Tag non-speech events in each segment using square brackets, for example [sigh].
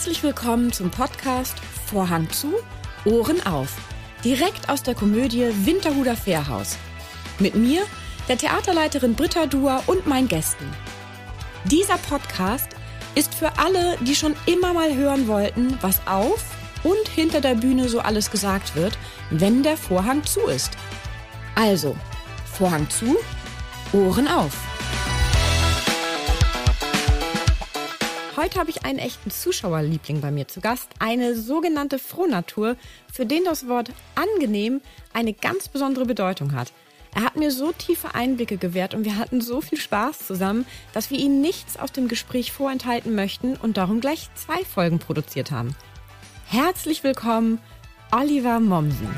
Herzlich willkommen zum Podcast Vorhang zu, Ohren auf. Direkt aus der Komödie Winterhuder Fährhaus. Mit mir, der Theaterleiterin Britta Duer und meinen Gästen. Dieser Podcast ist für alle, die schon immer mal hören wollten, was auf und hinter der Bühne so alles gesagt wird, wenn der Vorhang zu ist. Also, Vorhang zu, Ohren auf. Heute habe ich einen echten Zuschauerliebling bei mir zu Gast, eine sogenannte Frohnatur, für den das Wort angenehm eine ganz besondere Bedeutung hat. Er hat mir so tiefe Einblicke gewährt und wir hatten so viel Spaß zusammen, dass wir Ihnen nichts aus dem Gespräch vorenthalten möchten und darum gleich zwei Folgen produziert haben. Herzlich willkommen, Oliver Mommsen.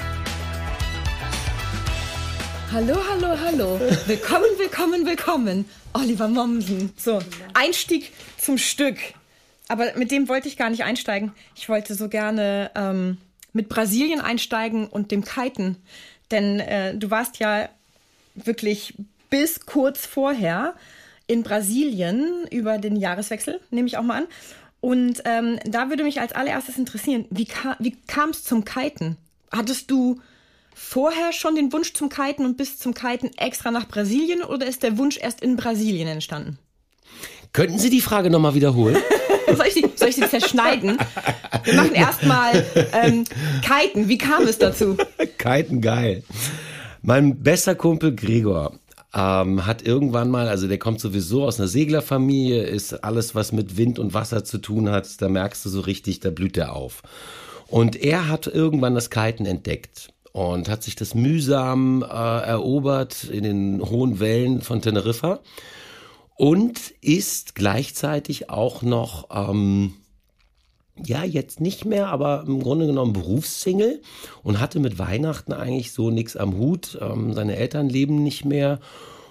Hallo, hallo, hallo. [laughs] Willkommen, willkommen, willkommen. Oliver Mommsen. So, Einstieg zum Stück. Aber mit dem wollte ich gar nicht einsteigen. Ich wollte so gerne ähm, mit Brasilien einsteigen und dem Kiten. Denn äh, du warst ja wirklich bis kurz vorher in Brasilien über den Jahreswechsel, nehme ich auch mal an. Und ähm, da würde mich als allererstes interessieren, wie, ka wie kam es zum Kiten? Hattest du vorher schon den Wunsch zum Kiten und bis zum Kiten extra nach Brasilien oder ist der Wunsch erst in Brasilien entstanden? Könnten Sie die Frage nochmal wiederholen? [laughs] [laughs] soll, ich die, soll ich die zerschneiden? Wir machen erstmal ähm, Kiten. Wie kam es dazu? Kiten, geil. Mein bester Kumpel Gregor ähm, hat irgendwann mal, also der kommt sowieso aus einer Seglerfamilie, ist alles, was mit Wind und Wasser zu tun hat, da merkst du so richtig, da blüht er auf. Und er hat irgendwann das Kiten entdeckt und hat sich das mühsam äh, erobert in den hohen Wellen von Teneriffa und ist gleichzeitig auch noch, ähm, ja, jetzt nicht mehr, aber im Grunde genommen Berufssingle und hatte mit Weihnachten eigentlich so nichts am Hut. Ähm, seine Eltern leben nicht mehr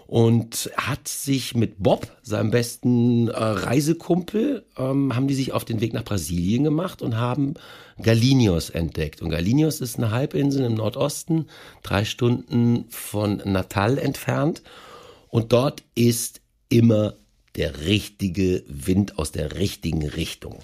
und hat sich mit Bob, seinem besten äh, Reisekumpel, ähm, haben die sich auf den Weg nach Brasilien gemacht und haben Galinhos entdeckt. Und Galinhos ist eine Halbinsel im Nordosten, drei Stunden von Natal entfernt. Und dort ist immer der richtige Wind aus der richtigen Richtung.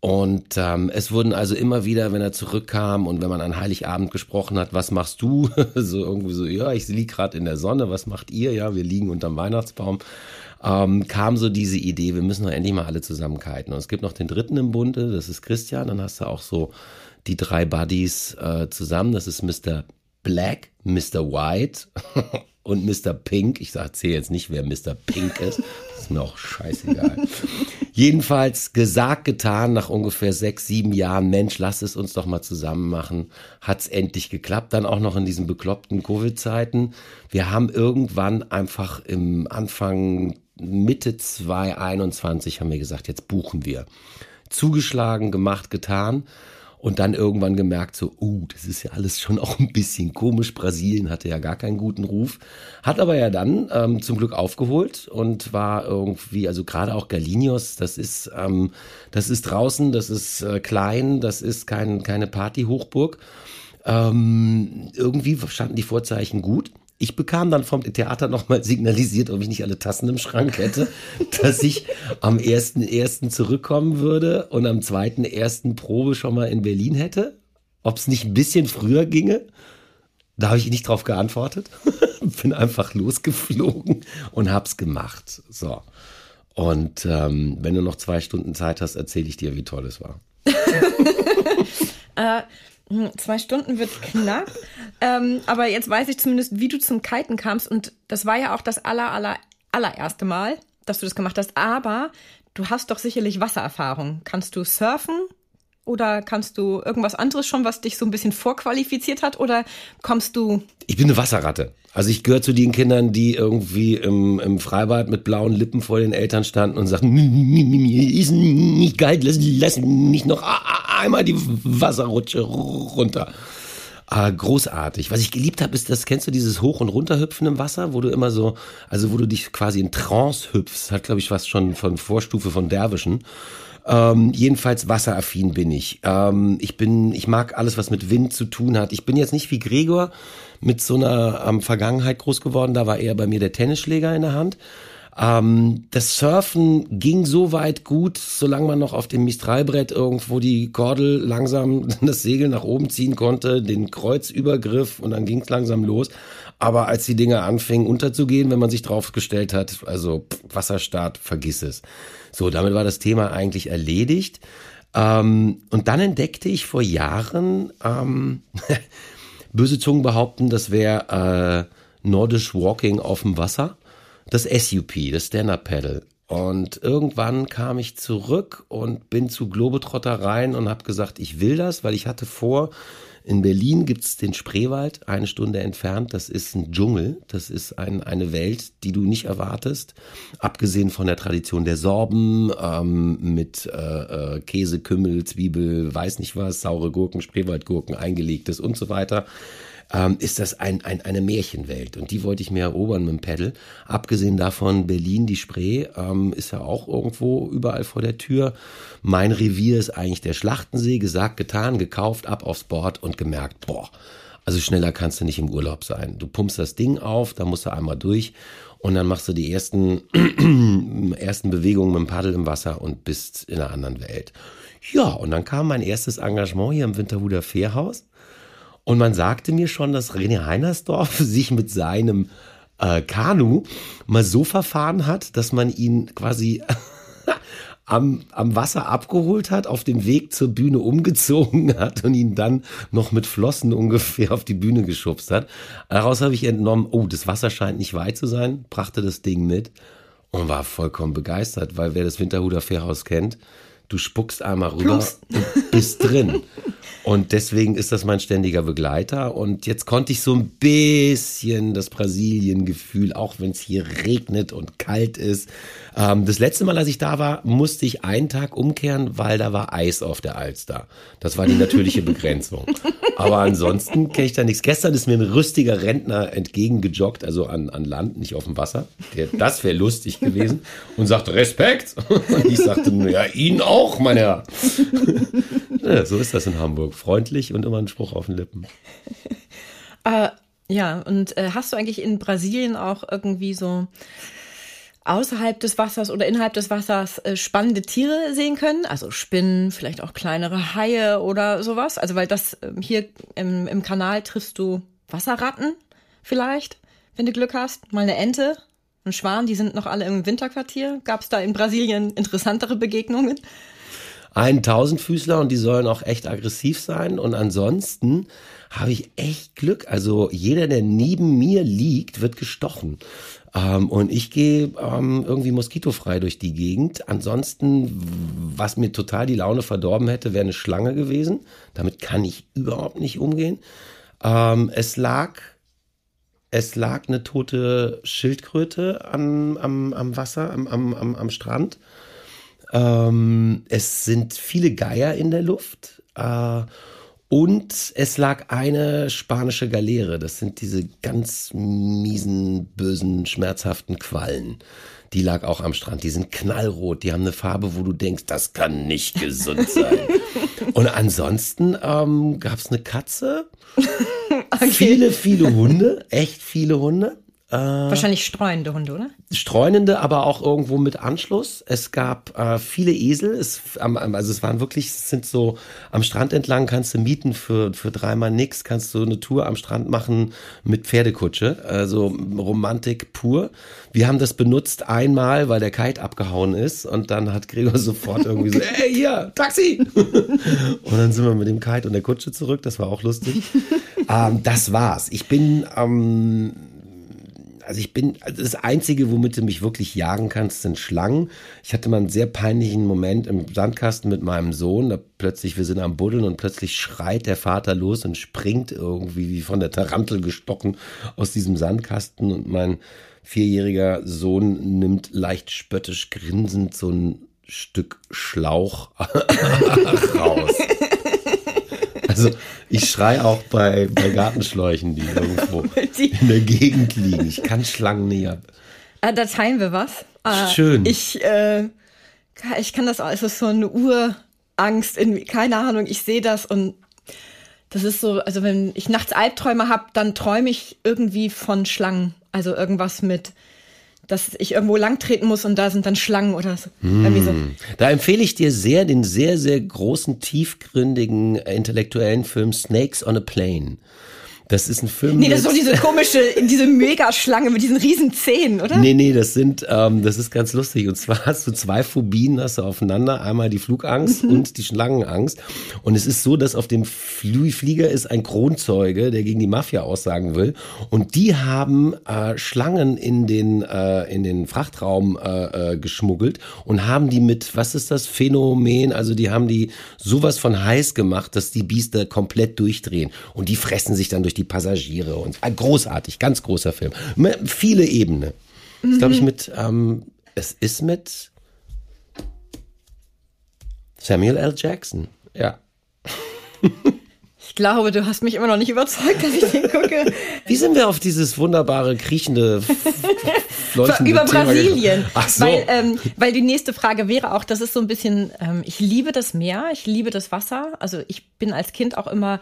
Und ähm, es wurden also immer wieder, wenn er zurückkam und wenn man an Heiligabend gesprochen hat, was machst du? [laughs] so irgendwie so, ja, ich liege gerade in der Sonne, was macht ihr? Ja, wir liegen unterm Weihnachtsbaum. Ähm, kam so diese Idee, wir müssen doch endlich mal alle zusammen kiten. Und es gibt noch den dritten im Bunde, das ist Christian. Dann hast du auch so die drei Buddies äh, zusammen. Das ist Mr. Black, Mr. White [laughs] und Mr. Pink. Ich erzähle jetzt nicht, wer Mr. Pink ist. Das ist mir auch scheißegal. Jedenfalls gesagt, getan, nach ungefähr sechs, sieben Jahren, Mensch, lass es uns doch mal zusammen machen. Hat's endlich geklappt, dann auch noch in diesen bekloppten Covid-Zeiten. Wir haben irgendwann einfach im Anfang, Mitte 2021 haben wir gesagt, jetzt buchen wir. Zugeschlagen, gemacht, getan und dann irgendwann gemerkt, so, uh, das ist ja alles schon auch ein bisschen komisch. Brasilien hatte ja gar keinen guten Ruf, hat aber ja dann ähm, zum Glück aufgeholt und war irgendwie, also gerade auch Galinhos, das ist, ähm, das ist draußen, das ist äh, klein, das ist kein, keine Partyhochburg. Ähm, irgendwie standen die Vorzeichen gut. Ich bekam dann vom Theater nochmal signalisiert, ob ich nicht alle Tassen im Schrank hätte, [laughs] dass ich am ersten ersten zurückkommen würde und am zweiten ersten Probe schon mal in Berlin hätte. Ob es nicht ein bisschen früher ginge. Da habe ich nicht drauf geantwortet. [laughs] Bin einfach losgeflogen und hab's gemacht. So. Und ähm, wenn du noch zwei Stunden Zeit hast, erzähle ich dir, wie toll es war. [laughs] äh, zwei Stunden wird knapp. [laughs] ähm, aber jetzt weiß ich zumindest, wie du zum Kiten kamst. Und das war ja auch das aller, aller, allererste Mal, dass du das gemacht hast. Aber du hast doch sicherlich Wassererfahrung. Kannst du surfen? Oder kannst du irgendwas anderes schon, was dich so ein bisschen vorqualifiziert hat? Oder kommst du. Ich bin eine Wasserratte. Also ich gehöre zu den Kindern, die irgendwie im, im Freibad mit blauen Lippen vor den Eltern standen und sagten, ist nicht geil, lass, lass mich noch einmal die Wasserrutsche runter. Ah, großartig. Was ich geliebt habe, ist das, kennst du dieses Hoch- und Runterhüpfen im Wasser, wo du immer so, also wo du dich quasi in Trance hüpfst, hat glaube ich was schon von Vorstufe von Derwischen. Ähm, jedenfalls wasseraffin bin ich. Ähm, ich bin, ich mag alles, was mit Wind zu tun hat. Ich bin jetzt nicht wie Gregor mit so einer ähm, Vergangenheit groß geworden. Da war eher bei mir der Tennisschläger in der Hand. Ähm, das Surfen ging so weit gut, solange man noch auf dem Mistralbrett irgendwo die Kordel langsam [laughs] das Segel nach oben ziehen konnte, den Kreuzübergriff und dann ging es langsam los. Aber als die Dinge anfingen unterzugehen, wenn man sich draufgestellt hat, also Wasserstart, vergiss es. So, damit war das Thema eigentlich erledigt. Ähm, und dann entdeckte ich vor Jahren, ähm, [laughs] böse Zungen behaupten, das wäre äh, Nordisch Walking auf dem Wasser. Das SUP, das Stand-Up Paddle. Und irgendwann kam ich zurück und bin zu Globetrotter rein und habe gesagt, ich will das, weil ich hatte vor, in Berlin gibt es den Spreewald, eine Stunde entfernt. Das ist ein Dschungel. Das ist ein, eine Welt, die du nicht erwartest. Abgesehen von der Tradition der Sorben ähm, mit äh, äh, Käse, Kümmel, Zwiebel, weiß nicht was, saure Gurken, Spreewaldgurken, eingelegtes und so weiter ähm, ist das ein, ein, eine Märchenwelt. Und die wollte ich mir erobern mit dem Pedal. Abgesehen davon, Berlin, die Spree, ähm, ist ja auch irgendwo überall vor der Tür. Mein Revier ist eigentlich der Schlachtensee. Gesagt, getan, gekauft, ab aufs Board und gemerkt, boah, also schneller kannst du nicht im Urlaub sein. Du pumpst das Ding auf, da musst du einmal durch und dann machst du die ersten, [clears throat] ersten Bewegungen mit dem Paddel im Wasser und bist in einer anderen Welt. Ja, und dann kam mein erstes Engagement hier im Winterhuder Fährhaus. Und man sagte mir schon, dass René Heinersdorf [laughs] sich mit seinem äh, Kanu mal so verfahren hat, dass man ihn quasi [laughs] am, am Wasser abgeholt hat, auf dem Weg zur Bühne umgezogen [laughs] hat und ihn dann noch mit Flossen ungefähr auf die Bühne geschubst hat. Daraus habe ich entnommen, oh, das Wasser scheint nicht weit zu sein, brachte das Ding mit und war vollkommen begeistert, weil wer das Winterhuder Fährhaus kennt, du spuckst einmal rüber Plus. und bist drin. Und deswegen ist das mein ständiger Begleiter. Und jetzt konnte ich so ein bisschen das Brasilien-Gefühl, auch wenn es hier regnet und kalt ist. Ähm, das letzte Mal, als ich da war, musste ich einen Tag umkehren, weil da war Eis auf der Alster. Das war die natürliche Begrenzung. Aber ansonsten kenne ich da nichts. Gestern ist mir ein rüstiger Rentner entgegengejoggt, also an, an Land, nicht auf dem Wasser. Der, das wäre lustig gewesen. Und sagte Respekt. [laughs] Und ich sagte, ja, Ihnen auch, mein Herr. [laughs] Ja, so ist das in Hamburg freundlich und immer ein Spruch auf den Lippen. äh, ja, und äh, hast du eigentlich in Brasilien auch irgendwie so außerhalb des Wassers oder innerhalb des Wassers äh, spannende Tiere sehen können? Also Spinnen, vielleicht auch kleinere Haie oder sowas? Also weil das äh, hier im, im Kanal triffst du Wasserratten vielleicht, wenn du Glück hast, mal eine Ente, ein Schwan, die sind noch alle im Winterquartier. Gab es da in Brasilien interessantere Begegnungen? einen Tausendfüßler und die sollen auch echt aggressiv sein. Und ansonsten habe ich echt Glück. Also jeder, der neben mir liegt, wird gestochen. Ähm, und ich gehe ähm, irgendwie moskitofrei durch die Gegend. Ansonsten, was mir total die Laune verdorben hätte, wäre eine Schlange gewesen. Damit kann ich überhaupt nicht umgehen. Ähm, es lag es lag eine tote Schildkröte am, am, am Wasser, am, am, am Strand. Ähm, es sind viele Geier in der Luft. Äh, und es lag eine spanische Galeere. Das sind diese ganz miesen, bösen, schmerzhaften Quallen. Die lag auch am Strand. Die sind knallrot. Die haben eine Farbe, wo du denkst, das kann nicht gesund sein. [laughs] Und ansonsten ähm, gab es eine Katze. [laughs] [laughs] Okay. Viele, viele Hunde. Echt viele Hunde. Äh, Wahrscheinlich streunende Hunde, oder? Streunende, aber auch irgendwo mit Anschluss. Es gab äh, viele Esel. Es, also es waren wirklich, es sind so am Strand entlang kannst du mieten für für dreimal nix. Kannst du eine Tour am Strand machen mit Pferdekutsche. Also Romantik pur. Wir haben das benutzt einmal, weil der Kite abgehauen ist und dann hat Gregor [laughs] sofort irgendwie so, ey hier Taxi. [laughs] und dann sind wir mit dem Kite und der Kutsche zurück. Das war auch lustig. [laughs] ähm, das war's. Ich bin ähm, also ich bin, also das Einzige, womit du mich wirklich jagen kannst, sind Schlangen. Ich hatte mal einen sehr peinlichen Moment im Sandkasten mit meinem Sohn. Da plötzlich, wir sind am Buddeln und plötzlich schreit der Vater los und springt irgendwie wie von der Tarantel gestochen aus diesem Sandkasten und mein vierjähriger Sohn nimmt leicht spöttisch grinsend so ein Stück Schlauch [laughs] raus. Also ich schrei auch bei, bei Gartenschläuchen, die irgendwo [laughs] die. in der Gegend liegen. Ich kann Schlangen nicht ab. Ah, da teilen wir was. Ah, Schön. Ich, äh, ich kann das, also so eine Urangst, in, keine Ahnung, ich sehe das und das ist so, also wenn ich nachts Albträume habe, dann träume ich irgendwie von Schlangen. Also irgendwas mit dass ich irgendwo langtreten muss und da sind dann Schlangen oder so. Irgendwie so. Da empfehle ich dir sehr den sehr, sehr großen, tiefgründigen äh, intellektuellen Film Snakes on a Plane. Das ist ein Film. Nee, das ist doch diese komische, diese Megaschlange mit diesen riesen Zähnen, oder? Nee, nee, das sind, ähm, das ist ganz lustig. Und zwar [laughs] hast du zwei Phobien, hast du aufeinander. Einmal die Flugangst Mhm. und die Schlangenangst. Und es ist so, dass auf dem Fl Flieger ist ein Kronzeuge, der gegen die Mafia aussagen will. Und die haben äh, Schlangen in den, äh, in den Frachtraum äh, äh, geschmuggelt und haben die mit, was ist das Phänomen? Also die haben die sowas von heiß gemacht, dass die Biester komplett durchdrehen. Und die fressen sich dann durch die Passagiere. Und großartig, ganz großer Film. Viele Ebenen. Das ist, glaube ich, mit, ähm, es ist mit Samuel L. Jackson. Ja. [laughs] Ich glaube, du hast mich immer noch nicht überzeugt, dass ich den gucke. Wie sind wir auf dieses wunderbare, kriechende, [laughs] leuchtende Über Thema Brasilien. Ach so. Weil, ähm, weil die nächste Frage wäre auch, das ist so ein bisschen, ähm, ich liebe das Meer, ich liebe das Wasser. Also ich bin als Kind auch immer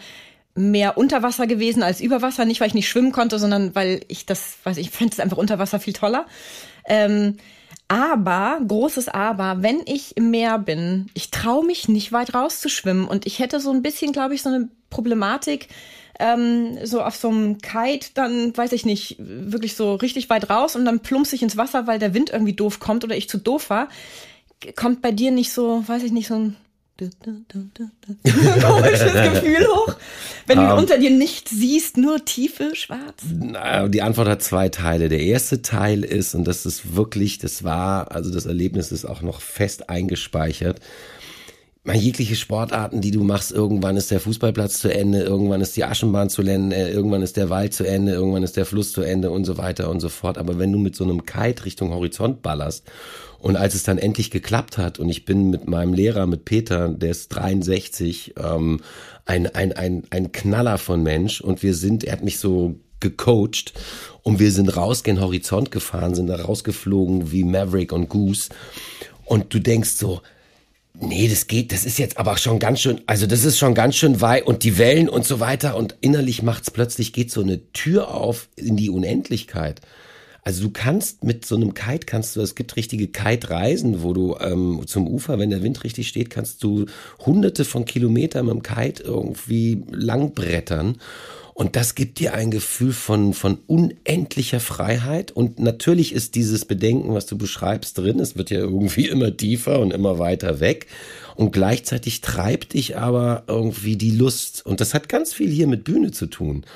mehr unter Wasser gewesen als über Wasser. Nicht, weil ich nicht schwimmen konnte, sondern weil ich das, weiß ich, [laughs] finde es einfach unter Wasser viel toller. Ähm, aber, großes Aber, wenn ich im Meer bin, ich traue mich nicht weit rauszuschwimmen. Und ich hätte so ein bisschen, glaube ich, so eine Problematik, ähm, so auf so einem Kite, dann weiß ich nicht, wirklich so richtig weit raus und dann plumpse ich ins Wasser, weil der Wind irgendwie doof kommt oder ich zu doof war. Kommt bei dir nicht so, weiß ich nicht, so ein komisches Gefühl hoch, wenn du unter dir nichts siehst, nur Tiefe, schwarz. Na, Die Antwort hat zwei Teile. Der erste Teil ist, und das ist wirklich, das war, also das Erlebnis ist auch noch fest eingespeichert. Jegliche Sportarten, die du machst, irgendwann ist der Fußballplatz zu Ende, irgendwann ist die Aschenbahn zu Ende, irgendwann ist der Wald zu Ende, irgendwann ist der Fluss zu Ende und so weiter und so fort. Aber wenn du mit so einem Kite Richtung Horizont ballerst und als es dann endlich geklappt hat und ich bin mit meinem Lehrer, mit Peter, der ist 63, ähm, ein, ein, ein, ein Knaller von Mensch und wir sind, er hat mich so gecoacht und wir sind raus gen Horizont gefahren, sind da rausgeflogen wie Maverick und Goose und du denkst so, nee, das geht, das ist jetzt aber schon ganz schön, also das ist schon ganz schön weit und die Wellen und so weiter und innerlich macht's plötzlich, geht so eine Tür auf in die Unendlichkeit. Also du kannst mit so einem Kite kannst du, es gibt richtige Kite-Reisen, wo du ähm, zum Ufer, wenn der Wind richtig steht, kannst du hunderte von Kilometern mit dem Kite irgendwie langbrettern. Und das gibt dir ein Gefühl von, von unendlicher Freiheit. Und natürlich ist dieses Bedenken, was du beschreibst, drin. Es wird ja irgendwie [laughs] immer tiefer und immer weiter weg. Und gleichzeitig treibt dich aber irgendwie die Lust. Und das hat ganz viel hier mit Bühne zu tun.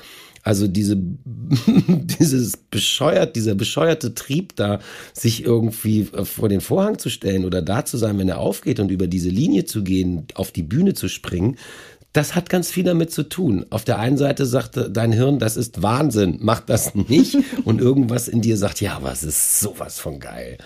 Also diese, [laughs] dieses bescheuert, dieser bescheuerte Trieb da, sich irgendwie vor den Vorhang zu stellen oder da zu sein, wenn er aufgeht und über diese Linie zu gehen, auf die Bühne zu springen, das hat ganz viel damit zu tun. Auf der einen Seite sagt dein Hirn, das ist Wahnsinn, mach das [laughs] nicht. Und irgendwas in dir sagt, ja, es ist sowas von geil.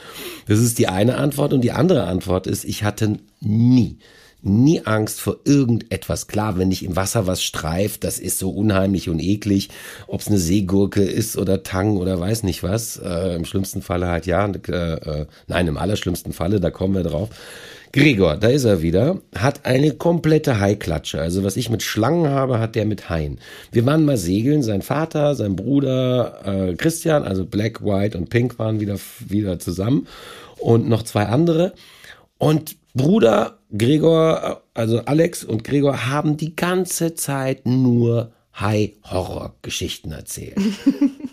Das ist die eine Antwort. Und die andere Antwort ist, ich hatte nie, nie Angst vor irgendetwas. Klar, wenn dich im Wasser was streift, das ist so unheimlich und eklig. Ob es eine Seegurke ist oder Tang oder weiß nicht was. Äh, Im schlimmsten Falle halt ja. Äh, äh, nein, im allerschlimmsten Falle, da kommen wir drauf. Gregor, da ist er wieder, hat eine komplette Haiklatsche. Also was ich mit Schlangen habe, hat der mit Haien. Wir waren mal segeln, sein Vater, sein Bruder äh, Christian, also Black, White und Pink waren wieder, wieder zusammen und noch zwei andere. Und Bruder Gregor, also Alex und Gregor haben die ganze Zeit nur Hai-Horror-Geschichten erzählt.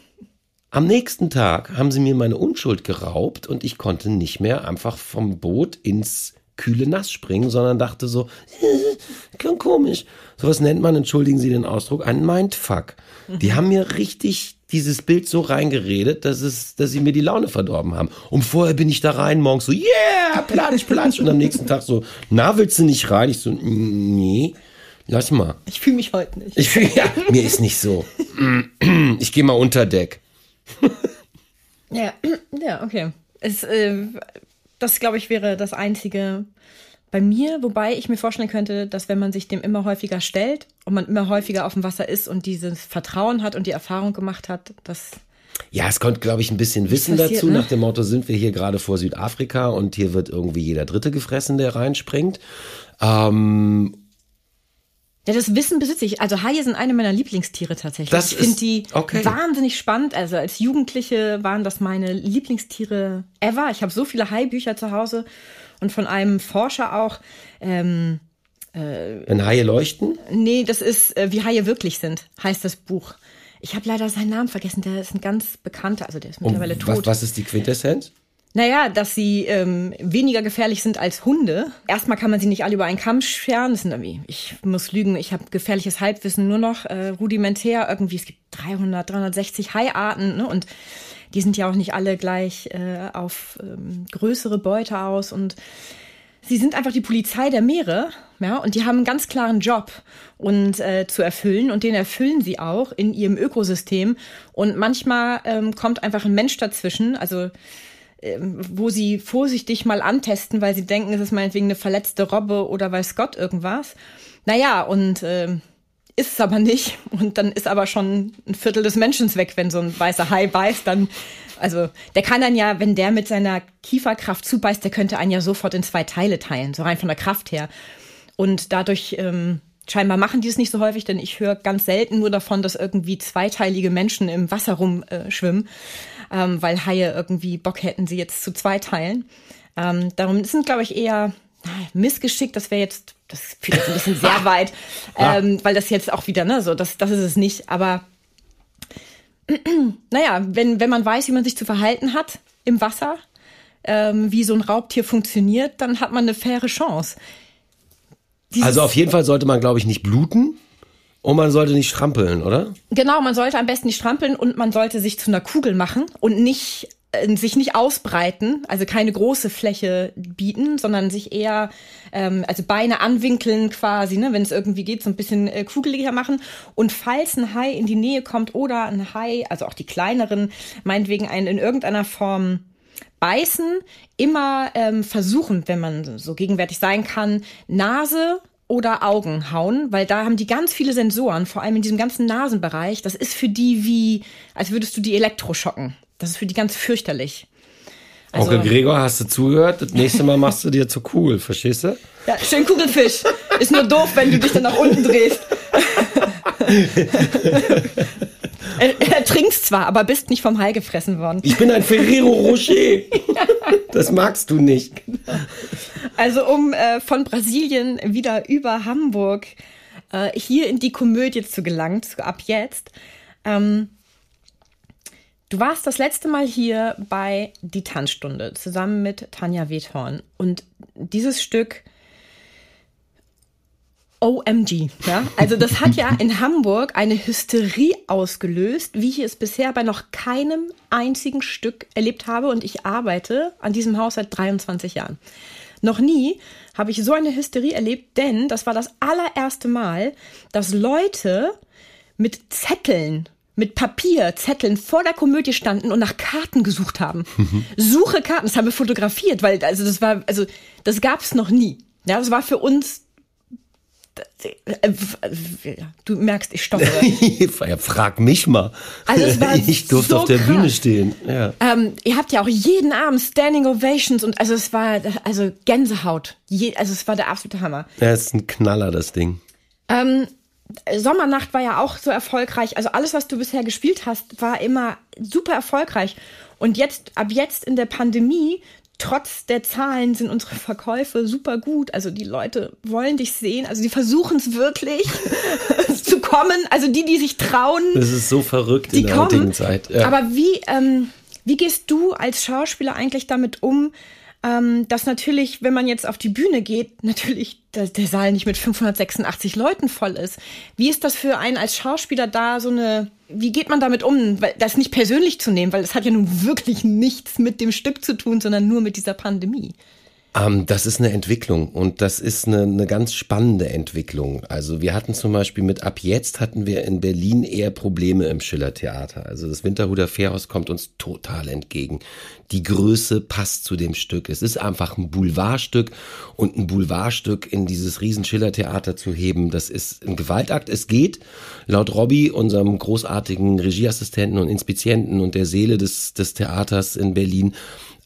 [laughs] Am nächsten Tag haben sie mir meine Unschuld geraubt und ich konnte nicht mehr einfach vom Boot ins kühle Nass springen, sondern dachte so, [laughs] komisch. Sowas nennt man, entschuldigen Sie den Ausdruck, ein Mindfuck. Die haben mir richtig dieses Bild so reingeredet, dass es, dass sie mir die Laune verdorben haben. Und vorher bin ich da rein, morgens so, yeah, platsch, platsch. Und am nächsten Tag so, na, willst du nicht rein? Ich so, nee, lass mal. Ich fühle mich heute nicht. Ich fühl, ja, mir ist nicht so. Ich gehe mal unter Deck. Ja, ja, okay. Es, äh, das, glaube ich, wäre das Einzige bei mir, wobei ich mir vorstellen könnte, dass wenn man sich dem immer häufiger stellt und man immer häufiger auf dem Wasser ist und dieses Vertrauen hat und die Erfahrung gemacht hat, dass Ja, es kommt, glaube ich, ein bisschen Wissen passiert, dazu. ne? Nach dem Motto, sind wir hier gerade vor Südafrika und hier wird irgendwie jeder Dritte gefressen, der reinspringt. Ähm, Ja, das Wissen besitze ich. Also Haie sind eine meiner Lieblingstiere tatsächlich. Das ich finde die okay. wahnsinnig spannend. Also als Jugendliche waren das meine Lieblingstiere ever. Ich habe so viele Haibücher zu Hause und von einem Forscher auch. Ähm, Wenn Haie leuchten? nee, das ist äh, wie Haie wirklich sind, heißt das Buch. Ich habe leider seinen Namen vergessen. Der ist ein ganz bekannter, also der ist mittlerweile was, tot. was ist die Quintessenz? Naja, dass sie ähm, weniger gefährlich sind als Hunde. Erstmal kann man sie nicht alle über einen Kamm scheren. Das sind irgendwie, ich muss lügen, ich habe gefährliches Halbwissen nur noch äh, rudimentär. Irgendwie, es gibt 300, 360 Haiarten ne? und die sind ja auch nicht alle gleich äh, auf ähm, größere Beute aus und sie sind einfach die Polizei der Meere, ja, und die haben einen ganz klaren Job und äh, zu erfüllen und den erfüllen sie auch in ihrem Ökosystem. Und manchmal ähm, kommt einfach ein Mensch dazwischen, also wo sie vorsichtig mal antesten, weil sie denken, es ist meinetwegen eine verletzte Robbe oder weiß Gott irgendwas. Naja, und ähm, ist es aber nicht. Und dann ist aber schon ein Viertel des Menschen weg, wenn so ein weißer Hai beißt. Dann, also der kann dann ja, wenn der mit seiner Kieferkraft zubeißt, der könnte einen ja sofort in zwei Teile teilen, so rein von der Kraft her. Und dadurch ähm, scheinbar machen die es nicht so häufig, denn ich höre ganz selten nur davon, dass irgendwie zweiteilige Menschen im Wasser rumschwimmen, äh, ähm, weil Haie irgendwie Bock hätten, sie jetzt zu zweiteilen. Ähm, darum sind, glaube ich, eher missgeschickt. Das wäre jetzt, das führt jetzt ein bisschen sehr [laughs] weit, ähm, weil das jetzt auch wieder, ne, so, das, das ist es nicht. Aber [clears throat] naja, wenn, wenn man weiß, wie man sich zu verhalten hat im Wasser, ähm, wie so ein Raubtier funktioniert, dann hat man eine faire Chance. Dieses- Also auf jeden Fall sollte man, glaube ich, nicht bluten und man sollte nicht strampeln, oder? Genau, man sollte am besten nicht strampeln und man sollte sich zu einer Kugel machen und nicht äh, sich nicht ausbreiten, also keine große Fläche bieten, sondern sich eher ähm, also Beine anwinkeln quasi, ne, wenn es irgendwie geht, so ein bisschen äh, kugeliger machen. Und falls ein Hai in die Nähe kommt oder ein Hai, also auch die kleineren, meinetwegen einen in irgendeiner Form beißen, immer ähm, versuchen, wenn man so gegenwärtig sein kann, Nase oder Augen hauen, weil da haben die ganz viele Sensoren, vor allem in diesem ganzen Nasenbereich. Das ist für die wie, als würdest du die elektroschocken. Das ist für die ganz fürchterlich. Also, Onkel Gregor, hast du zugehört? Das nächste Mal machst du dir zu cool, verstehst du? ja, schön Kugelfisch. Ist nur doof, wenn du dich dann nach unten drehst. [laughs] er, er trinkst zwar, aber bist nicht vom Hai gefressen worden. Ich bin ein Ferrero Rocher. [laughs] Das magst du nicht. Also um äh, von Brasilien wieder über Hamburg äh, hier in die Komödie zu gelangen, ab jetzt. Ähm, du warst das letzte Mal hier bei Die Tanzstunde zusammen mit Tanja Wethorn. Und dieses Stück OMG, ja. Also das hat ja in Hamburg eine Hysterie ausgelöst, wie ich es bisher bei noch keinem einzigen Stück erlebt habe. Und ich arbeite an diesem Haus seit 23 Jahren. Noch nie habe ich so eine Hysterie erlebt, denn das war das allererste Mal, dass Leute mit Zetteln, mit Papierzetteln vor der Komödie standen und nach Karten gesucht haben. Suche Karten, das haben wir fotografiert, weil also das war, also das gab es noch nie. Ja, das war für uns. Du merkst, ich stochere. [laughs] ja, frag mich mal. Also [laughs] ich durfte so auf der krass. Bühne stehen. Ja. Ähm, ihr habt ja auch jeden Abend Standing Ovations und also es war also Gänsehaut. Je, also es war der absolute Hammer. ja, ist ein Knaller, das Ding. Ähm, Sommernacht war ja auch so erfolgreich. Also alles, was du bisher gespielt hast, war immer super erfolgreich. Und jetzt, ab jetzt in der Pandemie, trotz der Zahlen sind unsere Verkäufe super gut. Also die Leute wollen dich sehen. Also die versuchen es wirklich [laughs] zu kommen. Also die, die sich trauen, Das ist so verrückt die in der kommen. heutigen Zeit. Ja. Aber wie, ähm, wie gehst du als Schauspieler eigentlich damit um, ähm, dass natürlich, wenn man jetzt auf die Bühne geht, [laughs] natürlich der, der Saal nicht mit 586 Leuten voll ist. Wie ist das für einen als Schauspieler da so eine, wie geht man damit um, weil, das nicht persönlich zu nehmen, weil es hat ja nun wirklich nichts mit dem Stück zu tun, sondern nur mit dieser Pandemie. Ähm, das ist eine Entwicklung und das ist eine, eine ganz spannende Entwicklung. Also wir hatten zum Beispiel mit ab jetzt hatten wir in Berlin eher Probleme im Schillertheater. Also das Winterhuder Fährhaus kommt uns total entgegen. Die Größe passt zu dem Stück. Es ist einfach ein Boulevardstück und ein Boulevardstück in dieses riesen Schillertheater zu heben, das ist ein Gewaltakt. Es geht laut Robby, unserem großartigen Regieassistenten und Inspizienten und der Seele des, des Theaters in Berlin,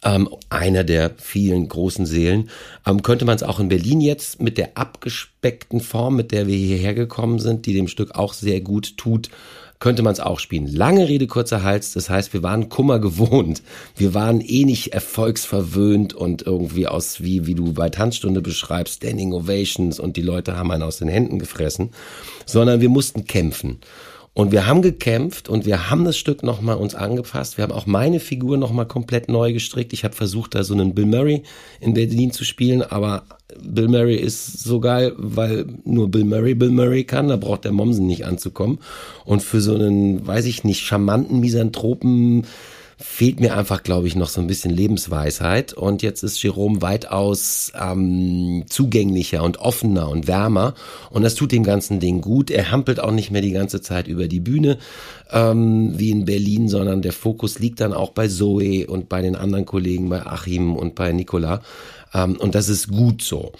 ähm, einer der vielen großen Seelen. Ähm, könnte man es auch in Berlin jetzt mit der abgespeckten Form, mit der wir hierher gekommen sind, die dem Stück auch sehr gut tut, könnte man es auch spielen. Lange Rede, kurzer Hals. Das heißt, wir waren Kummer gewohnt. Wir waren eh nicht erfolgsverwöhnt und irgendwie aus, wie, wie du bei Tanzstunde beschreibst, Standing Ovations und die Leute haben einen aus den Händen gefressen, sondern wir mussten kämpfen. Und wir haben gekämpft und wir haben das Stück nochmal uns angepasst. Wir haben auch meine Figur nochmal komplett neu gestrickt. Ich habe versucht, da so einen Bill Murray in Berlin zu spielen, aber Bill Murray ist so geil, weil nur Bill Murray Bill Murray kann. Da braucht der Mommsen nicht anzukommen. Und für so einen, weiß ich nicht, charmanten Misanthropen fehlt mir einfach, glaube ich, noch so ein bisschen Lebensweisheit. Und jetzt ist Jerome weitaus ähm, zugänglicher und offener und wärmer. Und das tut dem ganzen Ding gut. Er hampelt auch nicht mehr die ganze Zeit über die Bühne ähm, wie in Berlin, sondern der Fokus liegt dann auch bei Zoe und bei den anderen Kollegen, bei Achim und bei Nicola. Ähm, und das ist gut so.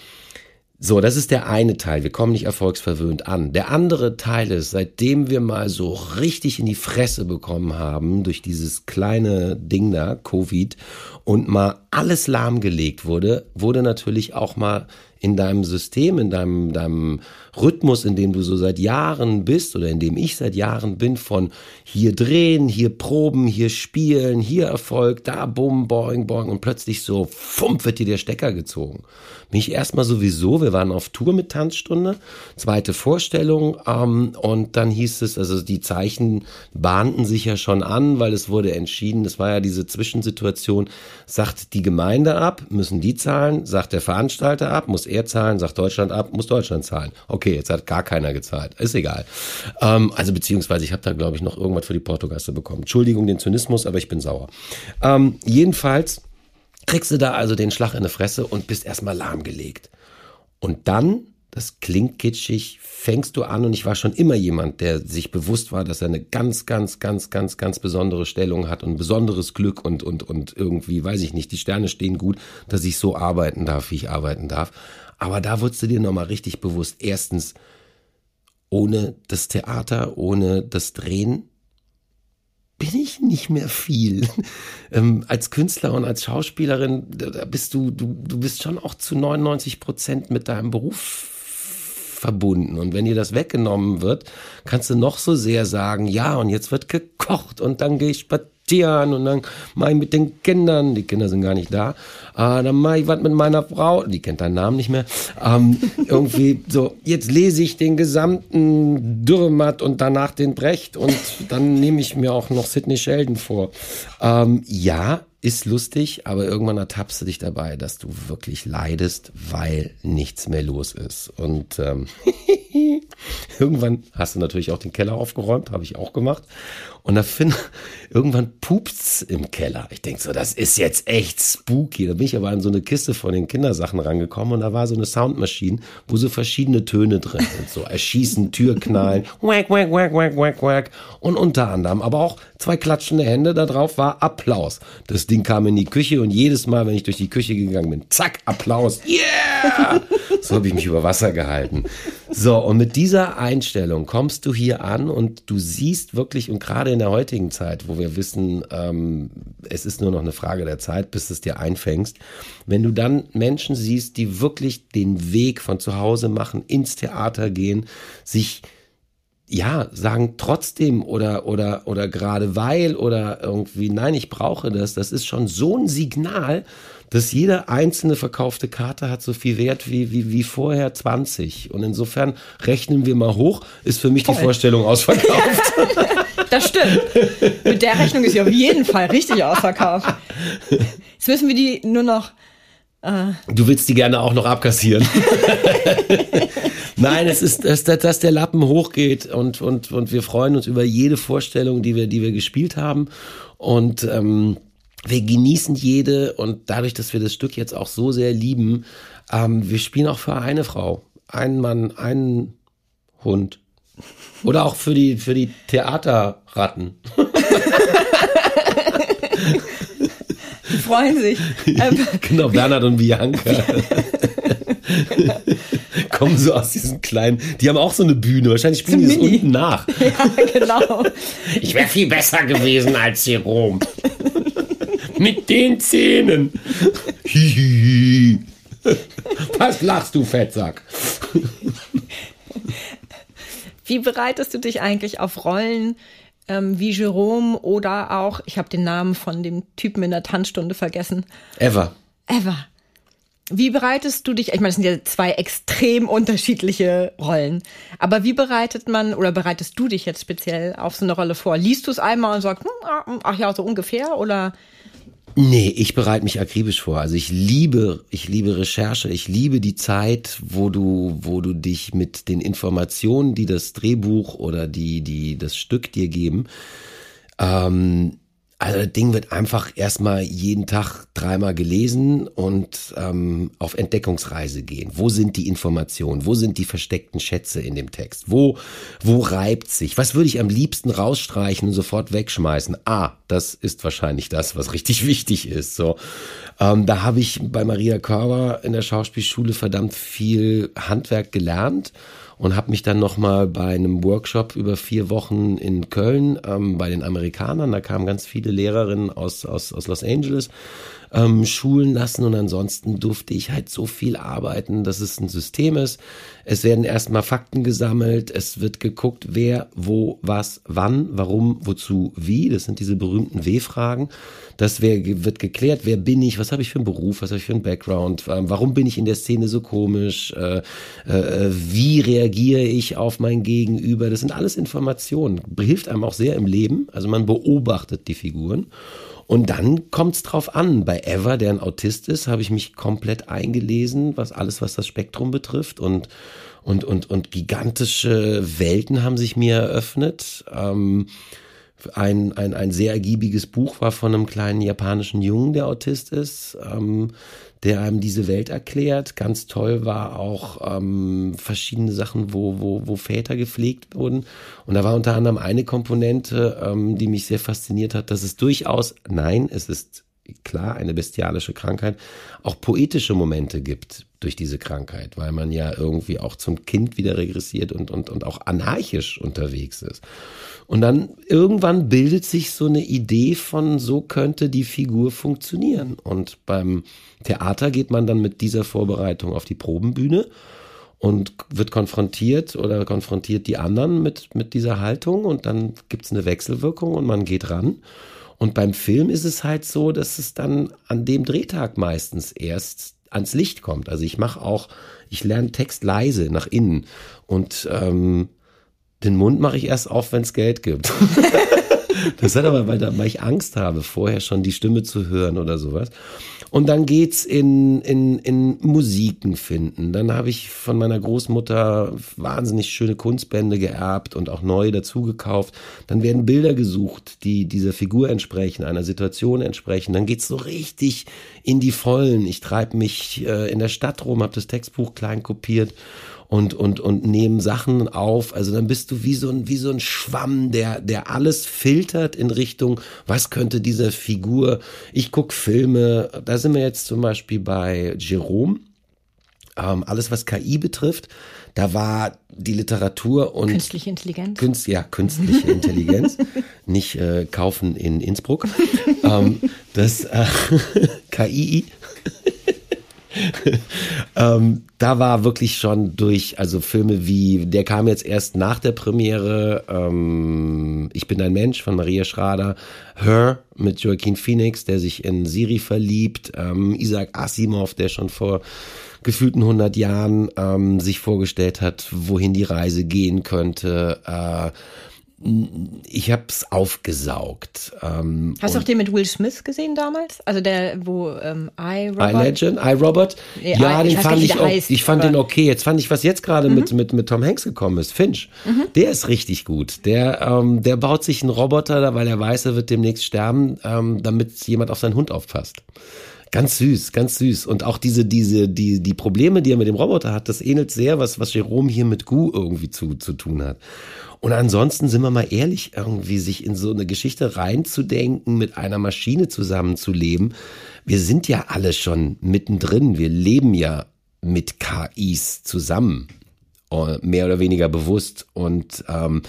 So, das ist der eine Teil. Wir kommen nicht erfolgsverwöhnt an. Der andere Teil ist, seitdem wir mal so richtig in die Fresse bekommen haben durch dieses kleine Ding da, Covid, und mal alles lahmgelegt wurde, wurde natürlich auch mal in deinem System, in deinem, deinem Rhythmus, in dem du so seit Jahren bist oder in dem ich seit Jahren bin, von hier drehen, hier proben, hier spielen, hier Erfolg, da bumm, boing, boing und plötzlich so, fump, wird dir der Stecker gezogen mich erstmal sowieso, wir waren auf Tour mit Tanzstunde, zweite Vorstellung ähm, und dann hieß es, also die Zeichen bahnten sich ja schon an, weil es wurde entschieden, es war ja diese Zwischensituation, sagt die Gemeinde ab, müssen die zahlen, sagt der Veranstalter ab, muss er zahlen, sagt Deutschland ab, muss Deutschland zahlen. Okay, jetzt hat gar keiner gezahlt, ist egal. Ähm, also beziehungsweise ich habe da glaube ich noch irgendwas für die Portogasse bekommen. Entschuldigung den Zynismus, aber ich bin sauer. Ähm, jedenfalls kriegst du da also den Schlag in die Fresse und bist erstmal lahmgelegt. Und dann, das klingt kitschig, fängst du an und ich war schon immer jemand, der sich bewusst war, dass er eine ganz, ganz, ganz, ganz, ganz besondere Stellung hat und besonderes Glück und, und, und irgendwie, weiß ich nicht, die Sterne stehen gut, dass ich so arbeiten darf, wie ich arbeiten darf. Aber da wurdest du dir nochmal richtig bewusst, erstens, ohne das Theater, ohne das Drehen, bin ich nicht mehr viel. [laughs] Ähm, als Künstler und als Schauspielerin, da bist du, du, du bist schon auch zu 99 Prozent mit deinem Beruf verbunden. Und wenn dir das weggenommen wird, kannst du noch so sehr sagen, ja, und jetzt wird gekocht und dann gehe ich spazieren Tieren und dann mache ich mit den Kindern, die Kinder sind gar nicht da, äh, dann mache ich was mit meiner Frau, die kennt deinen Namen nicht mehr, ähm, [laughs] irgendwie so, jetzt lese ich den gesamten Dürrematt und danach den Brecht und dann nehme ich mir auch noch Sidney Sheldon vor. Ähm, ja, ist lustig, aber irgendwann ertappst du dich dabei, dass du wirklich leidest, weil nichts mehr los ist. Und ähm, [laughs] [laughs] irgendwann hast du natürlich auch den Keller aufgeräumt, habe ich auch gemacht. Und da finde [laughs] irgendwann pupst's im Keller. Ich denk so, das ist jetzt echt spooky. Da bin ich aber an so eine Kiste von den Kindersachen rangekommen und da war so eine Soundmaschine, wo so verschiedene Töne drin sind. So erschießen, [laughs] Türknallen, wack, wack, wack, wack, wack, wack. Und unter anderem aber auch zwei klatschende Hände. Da drauf war Applaus. Das Ding kam in die Küche und jedes Mal, wenn ich durch die Küche gegangen bin, zack, Applaus. Yeah! So habe ich mich über Wasser gehalten. So, und mit dieser Einstellung kommst du hier an und du siehst wirklich, und gerade in der heutigen Zeit, wo wir wissen, ähm, es ist nur noch eine Frage der Zeit, bis es dir einfängst, wenn du dann Menschen siehst, die wirklich den Weg von zu Hause machen, ins Theater gehen, sich ja, sagen trotzdem oder, oder, oder gerade weil oder irgendwie, nein, ich brauche das, das ist schon so ein Signal, dass jede einzelne verkaufte Karte hat so viel Wert wie, wie, wie vorher 20. Und insofern rechnen wir mal hoch, ist für mich Voll. die Vorstellung ausverkauft. [laughs] [laughs] das stimmt. Mit der Rechnung ist sie auf jeden Fall richtig ausverkauft. Jetzt müssen wir die nur noch äh, Du willst die gerne auch noch abkassieren. [laughs] Nein, es ist, dass, dass der Lappen hochgeht und, und, und wir freuen uns über jede Vorstellung, die wir, die wir gespielt haben. Und ähm, wir genießen jede und dadurch, dass wir das Stück jetzt auch so sehr lieben, ähm, wir spielen auch für eine Frau, einen Mann, einen Hund. Oder auch für die, für die Theaterratten. Die freuen sich. [laughs] genau, Bernhard und Bianca. [laughs] Kommen so aus diesen kleinen, die haben auch so eine Bühne, wahrscheinlich spielen die das unten nach. [laughs] Ja, genau. Ich wäre viel besser gewesen als Jerome. Mit den Zähnen. Hihihi. Was lachst du, Fettsack? Wie bereitest du dich eigentlich auf Rollen ähm, wie Jerome oder auch, ich habe den Namen von dem Typen in der Tanzstunde vergessen. Ever. Ever. Wie bereitest du dich, ich meine, das sind ja zwei extrem unterschiedliche Rollen, aber wie bereitet man oder bereitest du dich jetzt speziell auf so eine Rolle vor? Liest du es einmal und sagst, hm, ah, ach ja, so ungefähr oder Nee, ich bereite mich akribisch vor. Also ich liebe, ich liebe Recherche, ich liebe die Zeit, wo du, wo du dich mit den Informationen, die das Drehbuch oder die, die das Stück dir geben, ähm, also das Ding wird einfach erstmal jeden Tag dreimal gelesen und ähm, auf Entdeckungsreise gehen. Wo sind die Informationen? Wo sind die versteckten Schätze in dem Text? Wo, wo reibt sich? Was würde ich am liebsten rausstreichen und sofort wegschmeißen? Ah, das ist wahrscheinlich das, was richtig [laughs] wichtig ist. So, ähm, da habe ich bei Maria Körber in der Schauspielschule verdammt viel Handwerk gelernt und habe mich dann nochmal bei einem Workshop über vier Wochen in Köln ähm, bei den Amerikanern, da kamen ganz viele Lehrerinnen aus, aus, aus Los Angeles, ähm, schulen lassen und ansonsten durfte ich halt so viel arbeiten, dass es ein System ist. Es werden erstmal Fakten gesammelt, es wird geguckt, wer, wo, was, wann, warum, wozu, wie. Das sind diese berühmten W-Fragen. Das wird geklärt, wer bin ich, was habe ich für einen Beruf, was habe ich für einen Background, ähm, warum bin ich in der Szene so komisch, äh, äh, wie reagiere ich auf mein Gegenüber. Das sind alles Informationen, hilft einem auch sehr im Leben. Also man beobachtet die Figuren. Und dann kommt es drauf an. Bei Ever, der ein Autist ist, habe ich mich komplett eingelesen, was alles, was das Spektrum betrifft. Und, und, und, und gigantische Welten haben sich mir eröffnet. Ähm, ein, ein, ein sehr ergiebiges Buch war von einem kleinen japanischen Jungen, der Autist ist. Ähm, der einem diese Welt erklärt. Ganz toll war auch ähm, verschiedene Sachen, wo, wo, wo Väter gepflegt wurden. Und da war unter anderem eine Komponente, ähm, die mich sehr fasziniert hat, dass es durchaus, nein, es ist klar eine bestialische Krankheit, auch poetische Momente gibt durch diese Krankheit, weil man ja irgendwie auch zum Kind wieder regressiert und, und, und auch anarchisch unterwegs ist. Und dann irgendwann bildet sich so eine Idee von, so könnte die Figur funktionieren. Und beim Theater geht man dann mit dieser Vorbereitung auf die Probenbühne und wird konfrontiert oder konfrontiert die anderen mit, mit dieser Haltung und dann gibt's eine Wechselwirkung und man geht ran. Und beim Film ist es halt so, dass es dann an dem Drehtag meistens erst ans Licht kommt. Also ich mache auch, ich lerne Text leise nach innen und ähm, den Mund mache ich erst auf, wenn es Geld gibt. [laughs] das hat aber, weil, weil ich Angst habe, vorher schon die Stimme zu hören oder sowas. Und dann geht's in, in, in Musiken finden. Dann habe ich von meiner Großmutter wahnsinnig schöne Kunstbände geerbt und auch neue dazugekauft. Dann werden Bilder gesucht, die dieser Figur entsprechen, einer Situation entsprechen. Dann geht's so richtig in die Vollen. Ich treibe mich äh, in der Stadt rum, habe das Textbuch klein kopiert und, und, und nehmen Sachen auf. Also dann bist du wie so ein, wie so ein Schwamm, der, der alles filtert in Richtung, was könnte diese Figur. Ich guck Filme, da sind wir jetzt zum Beispiel bei Jerome. Ähm, alles, was KI betrifft, da war die Literatur und künstliche Intelligenz. Künst, ja, künstliche [laughs] Intelligenz, nicht äh, kaufen in Innsbruck. [laughs] ähm, das äh, [laughs] KI [laughs] ähm, da war wirklich schon durch, also Filme wie, der kam jetzt erst nach der Premiere, ähm, Ich bin ein Mensch von Maria Schrader, Her mit Joaquin Phoenix, der sich in Siri verliebt, ähm, Isaac Asimov, der schon vor gefühlten 100 Jahren ähm, sich vorgestellt hat, wohin die Reise gehen könnte. Äh, ich habe es aufgesaugt. Ähm, Hast du auch den mit Will Smith gesehen damals? Also der, wo ähm, I Robot. I Legend, I Robot. Ja, I, den fand ich, auch, heißt, ich fand den okay. Jetzt fand ich, was jetzt gerade mhm. mit, mit, mit Tom Hanks gekommen ist, Finch. Mhm. Der ist richtig gut. Der, ähm, der baut sich einen Roboter, weil er weiß, er wird demnächst sterben, ähm, damit jemand auf seinen Hund aufpasst. Ganz süß, ganz süß. Und auch diese, diese, die, die Probleme, die er mit dem Roboter hat, das ähnelt sehr, was, was Jerome hier mit Gu irgendwie zu, zu tun hat. Und ansonsten sind wir mal ehrlich, irgendwie sich in so eine Geschichte reinzudenken, mit einer Maschine zusammenzuleben. Wir sind ja alle schon mittendrin. Wir leben ja mit KIs zusammen, äh, mehr oder weniger bewusst. Und ähm,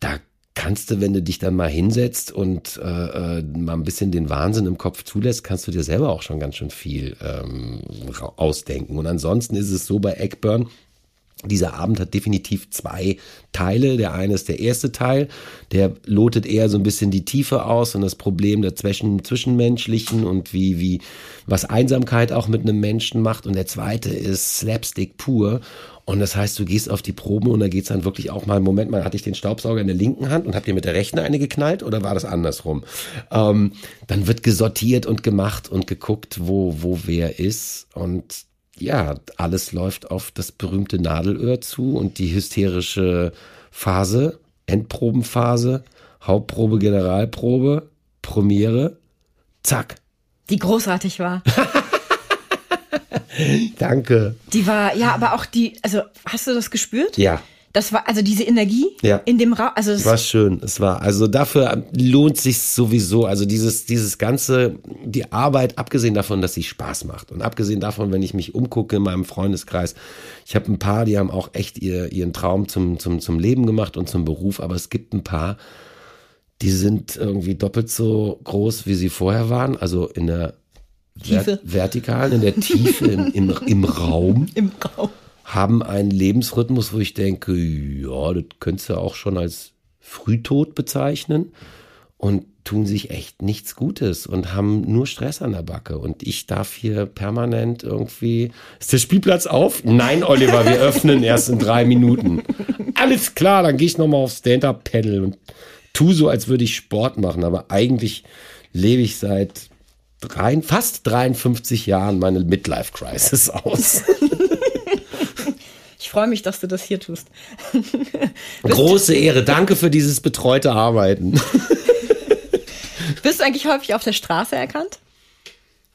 da kannst du, wenn du dich dann mal hinsetzt und äh, äh, mal ein bisschen den Wahnsinn im Kopf zulässt, kannst du dir selber auch schon ganz schön viel ähm, ausdenken. Und ansonsten ist es so bei Eckburn, dieser Abend hat definitiv zwei Teile. Der eine ist der erste Teil, der lotet eher so ein bisschen die Tiefe aus und das Problem der Zwischen Zwischenmenschlichen und wie, wie, was Einsamkeit auch mit einem Menschen macht. Und der zweite ist Slapstick pur. Und das heißt, du gehst auf die Proben und da geht's dann wirklich auch mal, Moment mal, hatte ich den Staubsauger in der linken Hand und habt ihr mit der rechten eine geknallt oder war das andersrum? Ähm, dann wird gesortiert und gemacht und geguckt, wo, wo wer ist. Und ja, alles läuft auf das berühmte Nadelöhr zu und die hysterische Phase, Endprobenphase, Hauptprobe, Generalprobe, Premiere, zack. Die großartig war. [laughs] Danke. Die war, ja, aber auch die, also hast du das gespürt? Ja. Das war also diese Energie Ja. in dem Raum. Also es War schön, es war, also dafür lohnt sich sowieso, also dieses, dieses ganze, die Arbeit, abgesehen davon, dass sie Spaß macht und abgesehen davon, wenn ich mich umgucke in meinem Freundeskreis, ich habe ein paar, die haben auch echt ihr, ihren Traum zum, zum, zum Leben gemacht und zum Beruf, aber es gibt ein paar, die sind irgendwie doppelt so groß, wie sie vorher waren, also in der Tiefe. Ver vertikalen, in der Tiefe, im, im, im Raum im Raum. Haben einen Lebensrhythmus, wo ich denke, ja, das könntest du auch schon als Frühtod bezeichnen und tun sich echt nichts Gutes und haben nur Stress an der Backe. Und ich darf hier permanent irgendwie. Ist der Spielplatz auf? Nein, Oliver, wir öffnen erst in drei Minuten. Alles klar, dann gehe ich nochmal auf Stand-Up-Pedal und tu so, als würde ich Sport machen. Aber eigentlich lebe ich seit drei, fast 53 Jahren meine Midlife-Crisis aus. [laughs] Ich freue mich, dass du das hier tust. [laughs] Große Ehre. Danke für dieses betreute Arbeiten. [laughs] Wirst du eigentlich häufig auf der Straße erkannt?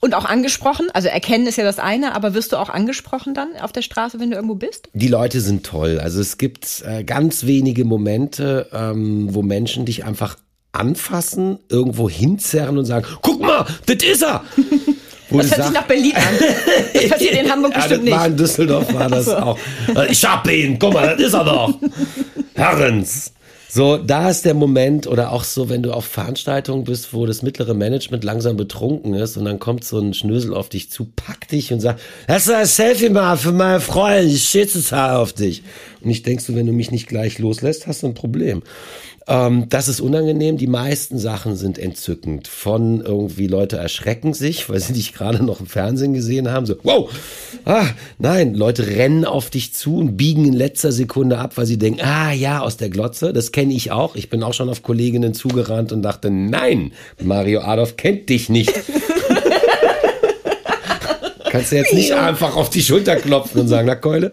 Und auch angesprochen? Also erkennen ist ja das eine, aber wirst du auch angesprochen dann auf der Straße, wenn du irgendwo bist? Die Leute sind toll. Also es gibt äh, ganz wenige Momente, ähm, wo Menschen dich einfach anfassen, irgendwo hinzerren und sagen, guck mal, das ist er. [laughs] Das hört sich nach Berlin an. Das passiert in Hamburg [laughs] ja, bestimmt das War in nicht. Düsseldorf war das auch. Äh, Ich hab ihn, guck mal, das ist er doch. [laughs] Herrens. So, da ist der Moment oder auch so, wenn du auf Veranstaltungen bist, wo das mittlere Management langsam betrunken ist und dann kommt so ein Schnösel auf dich zu, packt dich und sagt, lass mal ein Selfie mal für meine Freundin, ich stehe total auf dich. Und ich denkst du, wenn du mich nicht gleich loslässt, hast du ein Problem. Ähm, das ist unangenehm. Die meisten Sachen sind entzückend. Von irgendwie Leute erschrecken sich, weil sie dich gerade noch im Fernsehen gesehen haben. So, wow, ah, nein, Leute rennen auf dich zu und biegen in letzter Sekunde ab, weil sie denken, ah ja, aus der Glotze. Das kenne ich auch. Ich bin auch schon auf Kolleginnen zugerannt und dachte, nein, Mario Adolf kennt dich nicht. [laughs] Kannst du jetzt nicht einfach auf die Schulter klopfen und sagen, na Keule?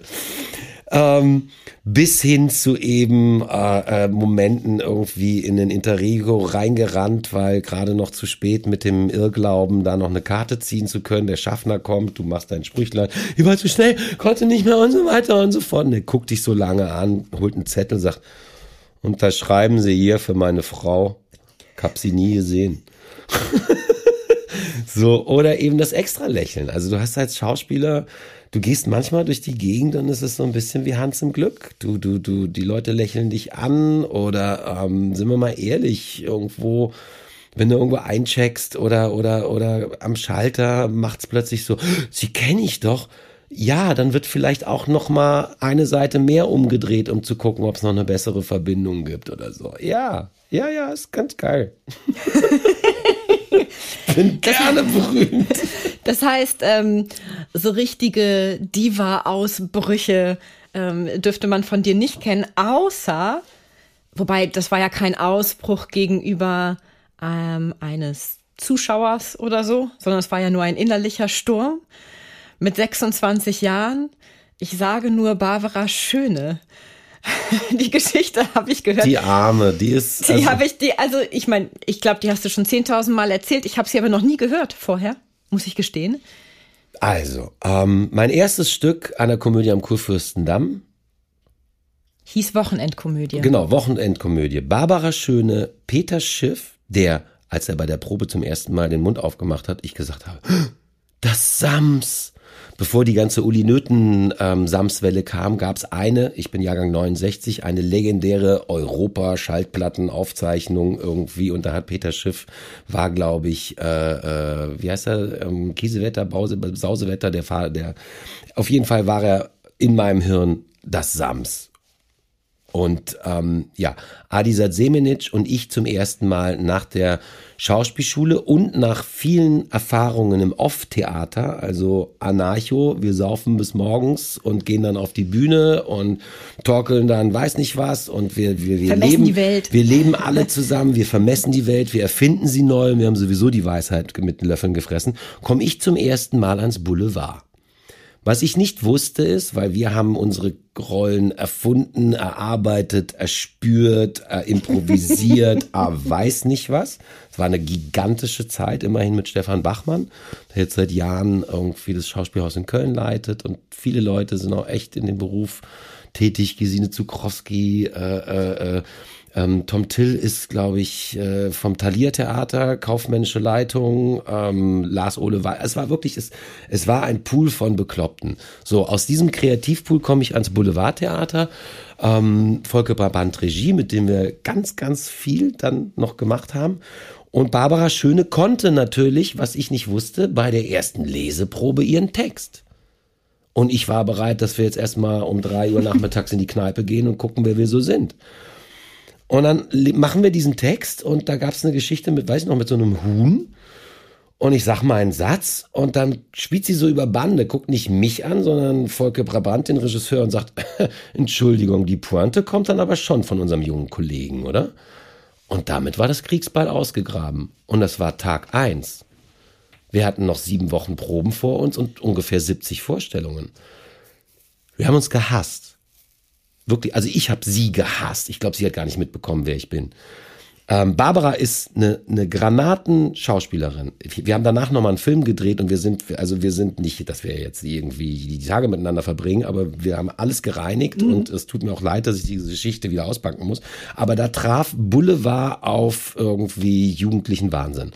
Ähm, bis hin zu eben äh, äh, Momenten irgendwie in den Interrego reingerannt, weil gerade noch zu spät mit dem Irrglauben, da noch eine Karte ziehen zu können. Der Schaffner kommt, du machst dein Sprüchlein, ich war zu schnell, konnte nicht mehr und so weiter und so fort. Und der guckt dich so lange an, holt einen Zettel, sagt, unterschreiben Sie hier für meine Frau. Ich hab sie nie gesehen. [laughs] So, oder eben das extra Lächeln. Also du hast als Schauspieler, du gehst manchmal durch die Gegend und es ist so ein bisschen wie Hans im Glück. Du, du, du, die Leute lächeln dich an oder ähm, sind wir mal ehrlich, irgendwo, wenn du irgendwo eincheckst oder, oder, oder am Schalter macht's plötzlich so, sie kenne ich doch. Ja, dann wird vielleicht auch noch mal eine Seite mehr umgedreht, um zu gucken, ob es noch eine bessere Verbindung gibt oder so. Ja, ja, ja, ist ganz geil. [laughs] bin gerne berühmt. Das heißt, ähm, so richtige Diva-Ausbrüche ähm, dürfte man von dir nicht kennen, außer, wobei das war ja kein Ausbruch gegenüber ähm, eines Zuschauers oder so, sondern es war ja nur ein innerlicher Sturm mit 26 Jahren. Ich sage nur Barbara Schöne. [laughs] Die Geschichte habe ich gehört. Die Arme, die ist. Die also- habe ich, die, also ich meine, ich glaube, die hast du schon 10.000 Mal erzählt. Ich habe sie aber noch nie gehört vorher, muss ich gestehen. Also, ähm, mein erstes Stück an der Komödie am Kurfürstendamm, Hieß Wochenendkomödie. genau, Wochenendkomödie. Barbara Schöne, Peter Schiff, der, als er bei der Probe zum ersten Mal den Mund aufgemacht hat, ich gesagt habe, [gasps] das Sams. Bevor die ganze Uli Nöten ähm, Samswelle kam, gab es eine, ich bin Jahrgang 69, eine legendäre Europa-Schallplattenaufzeichnung irgendwie und da hat Peter Schiff, war glaube ich, äh, äh, wie heißt er, ähm, Kiesewetter, Bause, Sausewetter, der Fahrer, der, auf jeden Fall war er in meinem Hirn das Sams. Und ähm, ja, Adisat Semenic und ich zum ersten Mal nach der Schauspielschule und nach vielen Erfahrungen im Off-Theater, also Anarcho, wir saufen bis morgens und gehen dann auf die Bühne und torkeln dann weiß nicht was und wir, wir, wir leben die Welt. Wir leben alle zusammen, wir vermessen die Welt, wir erfinden sie neu, wir haben sowieso die Weisheit mit den Löffeln gefressen, komme ich zum ersten Mal ans Boulevard. Was ich nicht wusste ist, weil wir haben unsere Rollen erfunden, erarbeitet, erspürt, äh, improvisiert, [laughs] ah, weiß nicht was. Es war eine gigantische Zeit, immerhin mit Stefan Bachmann, der jetzt seit Jahren irgendwie das Schauspielhaus in Köln leitet und viele Leute sind auch echt in dem Beruf tätig. Gesine Zukrowski, äh, äh, äh ähm, Tom Till ist, glaube ich, äh, vom Thalia Theater, kaufmännische Leitung, ähm, Lars Ole Weiß. Es war wirklich, es, es war ein Pool von Bekloppten. So, aus diesem Kreativpool komme ich ans Boulevardtheater. Ähm, Volker Brabant Regie, mit dem wir ganz, ganz viel dann noch gemacht haben. Und Barbara Schöne konnte natürlich, was ich nicht wusste, bei der ersten Leseprobe ihren Text. Und ich war bereit, dass wir jetzt erstmal um drei Uhr nachmittags in die Kneipe gehen und gucken, wer wir so sind. Und dann machen wir diesen Text und da gab es eine Geschichte mit, weiß ich noch, mit so einem Huhn. Und ich sag mal einen Satz und dann spielt sie so über Bande, guckt nicht mich an, sondern Volker Brabant, den Regisseur, und sagt, [laughs] Entschuldigung, die Pointe kommt dann aber schon von unserem jungen Kollegen, oder? Und damit war das Kriegsball ausgegraben. Und das war Tag eins. Wir hatten noch sieben Wochen Proben vor uns und ungefähr 70 Vorstellungen. Wir haben uns gehasst wirklich, also ich habe sie gehasst. Ich glaube, sie hat gar nicht mitbekommen, wer ich bin. Ähm, Barbara ist eine, eine Granaten-Schauspielerin. Wir haben danach nochmal einen Film gedreht und wir sind, also wir sind nicht, dass wir jetzt irgendwie die Tage miteinander verbringen, aber wir haben alles gereinigt mhm. und es tut mir auch leid, dass ich diese Geschichte wieder auspacken muss. Aber da traf Boulevard auf irgendwie jugendlichen Wahnsinn.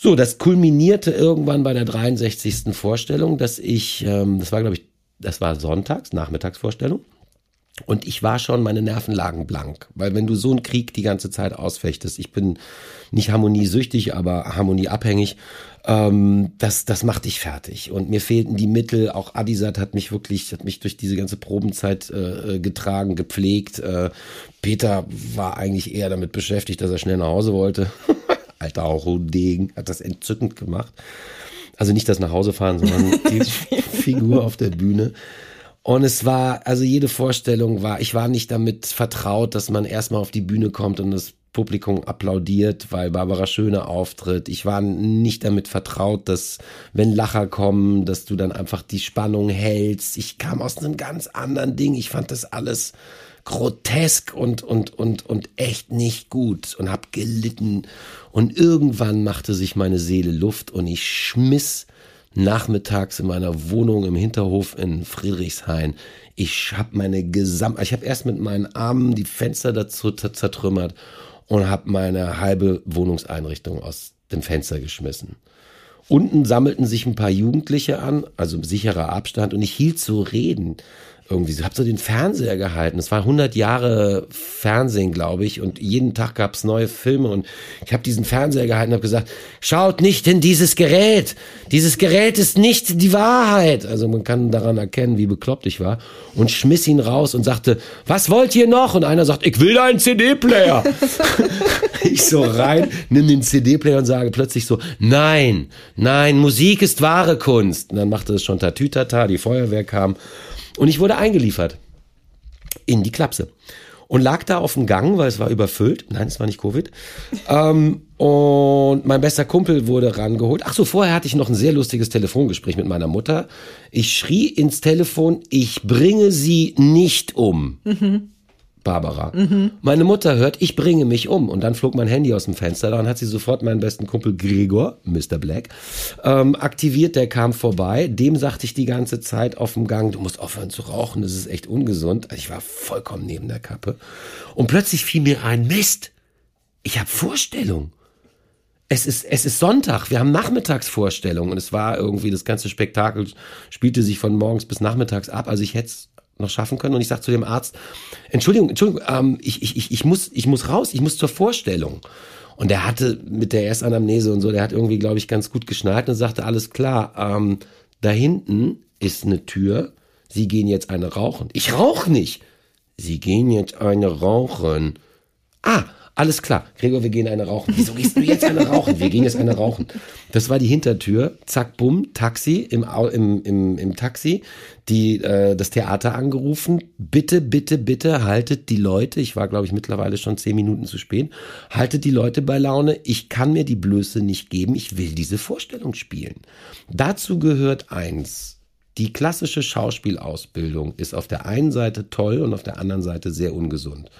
So, das kulminierte irgendwann bei der 63. Vorstellung, dass ich, ähm, das war glaube ich, das war sonntags, Nachmittagsvorstellung. Und ich war schon, meine Nerven lagen blank. Weil wenn du so einen Krieg die ganze Zeit ausfechtest, ich bin nicht harmoniesüchtig, aber harmonieabhängig, ähm, das, das macht dich fertig. Und mir fehlten die Mittel. Auch Adisat hat mich wirklich, hat mich durch diese ganze Probenzeit äh, äh getragen, gepflegt. Äh, Peter war eigentlich eher damit beschäftigt, dass er schnell nach Hause wollte. [laughs] Alter auch Degen, hat das entzückend gemacht. Also nicht das nach Hause fahren, sondern die [laughs] Figur auf der Bühne. Und es war, also jede Vorstellung war, ich war nicht damit vertraut, dass man erstmal auf die Bühne kommt und das Publikum applaudiert, weil Barbara Schöne auftritt. Ich war nicht damit vertraut, dass wenn Lacher kommen, dass du dann einfach die Spannung hältst. Ich kam aus einem ganz anderen Ding. Ich fand das alles grotesk und und und und echt nicht gut und hab gelitten und irgendwann machte sich meine Seele Luft und ich schmiss nachmittags in meiner Wohnung im Hinterhof in Friedrichshain. Ich habe meine gesamte, ich habe erst mit meinen Armen die Fenster dazu zertrümmert und habe meine halbe Wohnungseinrichtung aus dem Fenster geschmissen. Unten sammelten sich ein paar Jugendliche an, also sicherer Abstand, und ich hielt so Reden irgendwie so, hab so den Fernseher gehalten. Es war 100 Jahre Fernsehen, glaube ich, und jeden Tag gab's neue Filme und ich habe diesen Fernseher gehalten und habe gesagt, schaut nicht in dieses Gerät. Dieses Gerät ist nicht die Wahrheit. Also man kann daran erkennen, wie bekloppt ich war und schmiss ihn raus und sagte, was wollt ihr noch? Und einer sagt, ich will einen CD-Player. [laughs] ich so rein, nimm den CD-Player und sage plötzlich so, nein, nein, Musik ist wahre Kunst. Und dann machte es schon Tatütata, die Feuerwehr kam und ich wurde eingeliefert in die Klapse und lag da auf dem Gang, weil es war überfüllt. Nein, es war nicht Covid. [laughs] ähm, und mein bester Kumpel wurde rangeholt. Ach so, vorher hatte ich noch ein sehr lustiges Telefongespräch mit meiner Mutter. Ich schrie ins Telefon, ich bringe sie nicht um. Mhm. Barbara. Mhm. Meine Mutter hört, ich bringe mich um. Und dann flog mein Handy aus dem Fenster. Dann hat sie sofort meinen besten Kumpel Gregor, Mr. Black, ähm, aktiviert. Der kam vorbei. Dem sagte ich die ganze Zeit auf dem Gang, du musst aufhören zu rauchen. Das ist echt ungesund. Also ich war vollkommen neben der Kappe. Und plötzlich fiel mir ein, Mist, ich habe Vorstellung. es ist, es ist Sonntag, wir haben Nachmittagsvorstellungen und es war irgendwie, das ganze Spektakel spielte sich von morgens bis nachmittags ab. Also ich hätte es noch schaffen können und ich sag zu dem Arzt, Entschuldigung, Entschuldigung, ähm, ich, ich, ich, muss, ich muss raus, ich muss zur Vorstellung. Und der hatte mit der Erstanamnese und so, der hat irgendwie, glaube ich, ganz gut geschnallt und sagte, alles klar, ähm, da hinten ist eine Tür, Sie gehen jetzt eine rauchen. Ich rauche nicht. Sie gehen jetzt eine rauchen. Ah, alles klar, Gregor, wir gehen eine rauchen. Wieso gehst du jetzt eine rauchen? Wir gehen jetzt eine rauchen. Das war die Hintertür. Zack, bumm, Taxi im, im, im, im Taxi, die, äh, das Theater angerufen. Bitte, bitte, bitte haltet die Leute, ich war glaube ich mittlerweile schon zehn Minuten zu spät, haltet die Leute bei Laune. Ich kann mir die Blöße nicht geben. Ich will diese Vorstellung spielen. Dazu gehört eins. Die klassische Schauspielausbildung ist auf der einen Seite toll und auf der anderen Seite sehr ungesund.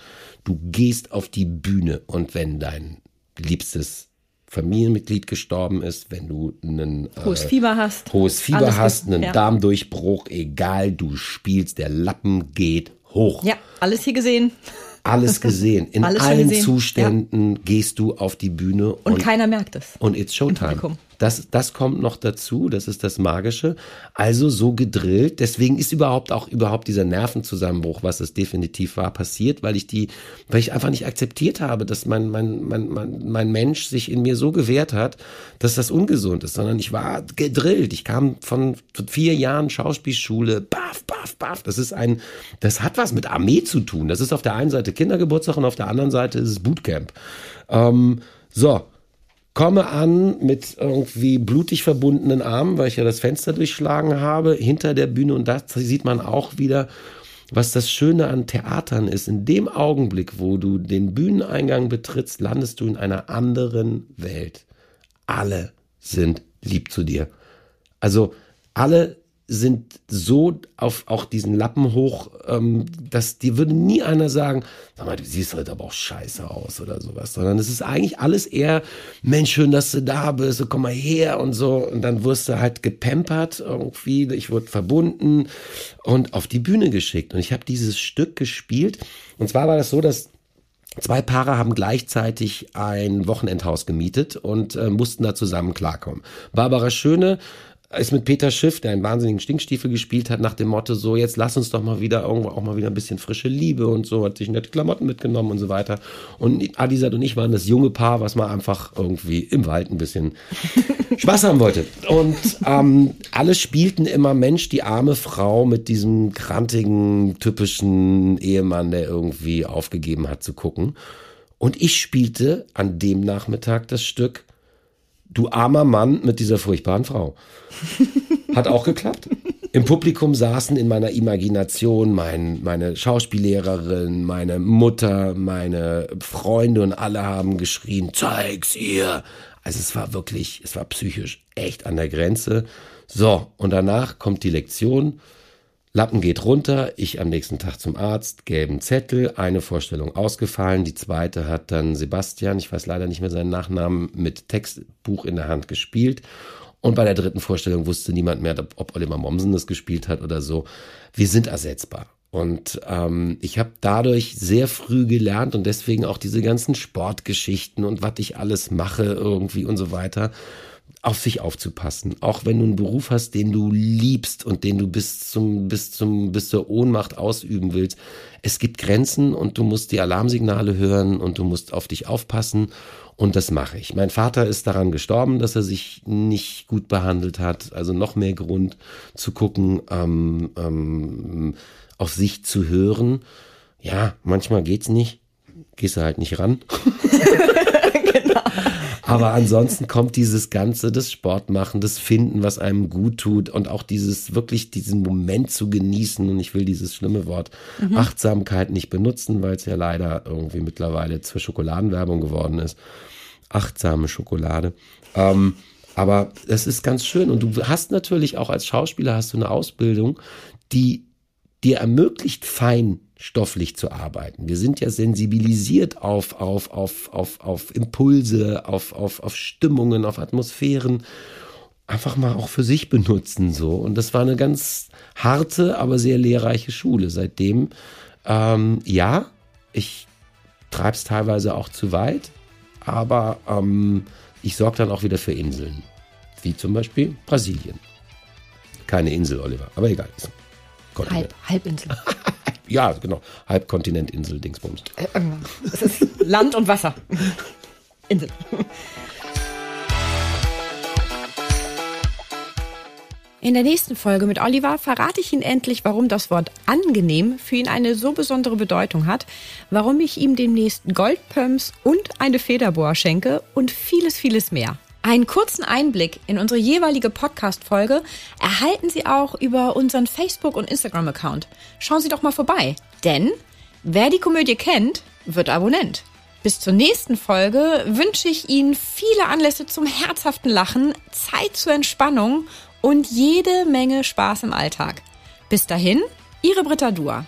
Du gehst auf die Bühne und wenn dein liebstes Familienmitglied gestorben ist, wenn du einen hohes äh, Fieber hast, hohes Fieber hast, einen ja. Darmdurchbruch, egal, du spielst, der Lappen geht hoch. Ja, alles hier gesehen. Alles [laughs] gesehen. In allen gesehen. Zuständen ja. gehst du auf die Bühne und, und keiner merkt es. Und it's Showtime. Das, das kommt noch dazu, das ist das Magische. Also so gedrillt. Deswegen ist überhaupt auch überhaupt dieser Nervenzusammenbruch, was es definitiv war, passiert, weil ich die, weil ich einfach nicht akzeptiert habe, dass mein, mein, mein, mein, mein Mensch sich in mir so gewehrt hat, dass das ungesund ist, sondern ich war gedrillt. Ich kam von vier Jahren Schauspielschule, baff, baff, baff. Das ist ein, das hat was mit Armee zu tun. Das ist auf der einen Seite Kindergeburtstag und auf der anderen Seite ist es Bootcamp. Ähm, so, komme an mit irgendwie blutig verbundenen Armen, weil ich ja das Fenster durchschlagen habe, hinter der Bühne und da sieht man auch wieder, was das Schöne an Theatern ist. In dem Augenblick, wo du den Bühneneingang betrittst, landest du in einer anderen Welt. Alle sind lieb zu dir. Also alle sind so auf auch diesen Lappen hoch, ähm, dass dir würde nie einer sagen, sag mal, du siehst heute aber auch scheiße aus oder sowas, sondern es ist eigentlich alles eher, Mensch, schön, dass du da bist, komm mal her und so. Und dann wirst du halt gepampert irgendwie, ich wurde verbunden und auf die Bühne geschickt. Und ich habe dieses Stück gespielt. Und zwar war das so, dass Zwei Paare haben gleichzeitig ein Wochenendhaus gemietet und äh, mussten da zusammen klarkommen. Barbara Schöne ist mit Peter Schiff, der einen wahnsinnigen Stinkstiefel gespielt hat, nach dem Motto so, jetzt lass uns doch mal wieder irgendwo auch mal wieder ein bisschen frische Liebe und so, hat sich nette Klamotten mitgenommen und so weiter. Und Adisat und ich waren das junge Paar, was mal einfach irgendwie im Wald ein bisschen [laughs] Spaß haben wollte. Und ähm, alle spielten immer Mensch, die arme Frau mit diesem krantigen, typischen Ehemann, der irgendwie aufgegeben hat zu gucken. Und ich spielte an dem Nachmittag das Stück du armer Mann mit dieser furchtbaren Frau. [laughs] Hat auch geklappt. Im Publikum saßen in meiner Imagination mein, meine Schauspiellehrerin, meine Mutter, meine Freunde und alle haben geschrien, zeig's ihr. Also es war wirklich, es war psychisch echt an der Grenze. So, und danach kommt die Lektion. Lappen geht runter, ich am nächsten Tag zum Arzt, gelben Zettel, eine Vorstellung ausgefallen, die zweite hat dann Sebastian, ich weiß leider nicht mehr seinen Nachnamen, mit Textbuch in der Hand gespielt. Und bei der dritten Vorstellung wusste niemand mehr, ob Oliver Mommsen das gespielt hat oder so. Wir sind ersetzbar. Und ähm, ich habe dadurch sehr früh gelernt und deswegen auch diese ganzen Sportgeschichten und was ich alles mache irgendwie und so weiter auf sich aufzupassen. Auch wenn du einen Beruf hast, den du liebst und den du bis zum, bis zum, bis zur Ohnmacht ausüben willst. Es gibt Grenzen und du musst die Alarmsignale hören und du musst auf dich aufpassen. Und das mache ich. Mein Vater ist daran gestorben, dass er sich nicht gut behandelt hat. Also noch mehr Grund zu gucken, ähm, ähm, auf sich zu hören. Ja, manchmal geht's nicht. Gehst du halt nicht ran. [laughs] Aber ansonsten kommt dieses Ganze, das Sportmachen, das Finden, was einem gut tut und auch dieses wirklich diesen Moment zu genießen. Und ich will dieses schlimme Wort mhm. Achtsamkeit nicht benutzen, weil es ja leider irgendwie mittlerweile zur Schokoladenwerbung geworden ist. Achtsame Schokolade. Ähm, aber es ist ganz schön. Und du hast natürlich auch als Schauspieler hast du eine Ausbildung, die dir ermöglicht, fein stofflich zu arbeiten. Wir sind ja sensibilisiert auf, auf, auf, auf, auf Impulse, auf, auf, auf Stimmungen, auf Atmosphären. Einfach mal auch für sich benutzen so. Und das war eine ganz harte, aber sehr lehrreiche Schule. Seitdem, ähm, ja, ich treibe es teilweise auch zu weit, aber ähm, ich sorge dann auch wieder für Inseln. Wie zum Beispiel Brasilien. Keine Insel, Oliver, aber egal. Halb, Halbinsel. [laughs] ja, genau. Halbkontinentinsel, Dingsbums. Äh, es ist Land und Wasser. Insel. In der nächsten Folge mit Oliver verrate ich Ihnen endlich, warum das Wort angenehm für ihn eine so besondere Bedeutung hat, warum ich ihm demnächst Goldpumps und eine Federboa schenke und vieles, vieles mehr. Einen kurzen Einblick in unsere jeweilige Podcast-Folge erhalten Sie auch über unseren Facebook- und Instagram-Account. Schauen Sie doch mal vorbei, denn wer die Komödie kennt, wird Abonnent. Bis zur nächsten Folge wünsche ich Ihnen viele Anlässe zum herzhaften Lachen, Zeit zur Entspannung und jede Menge Spaß im Alltag. Bis dahin, Ihre Britta Dua.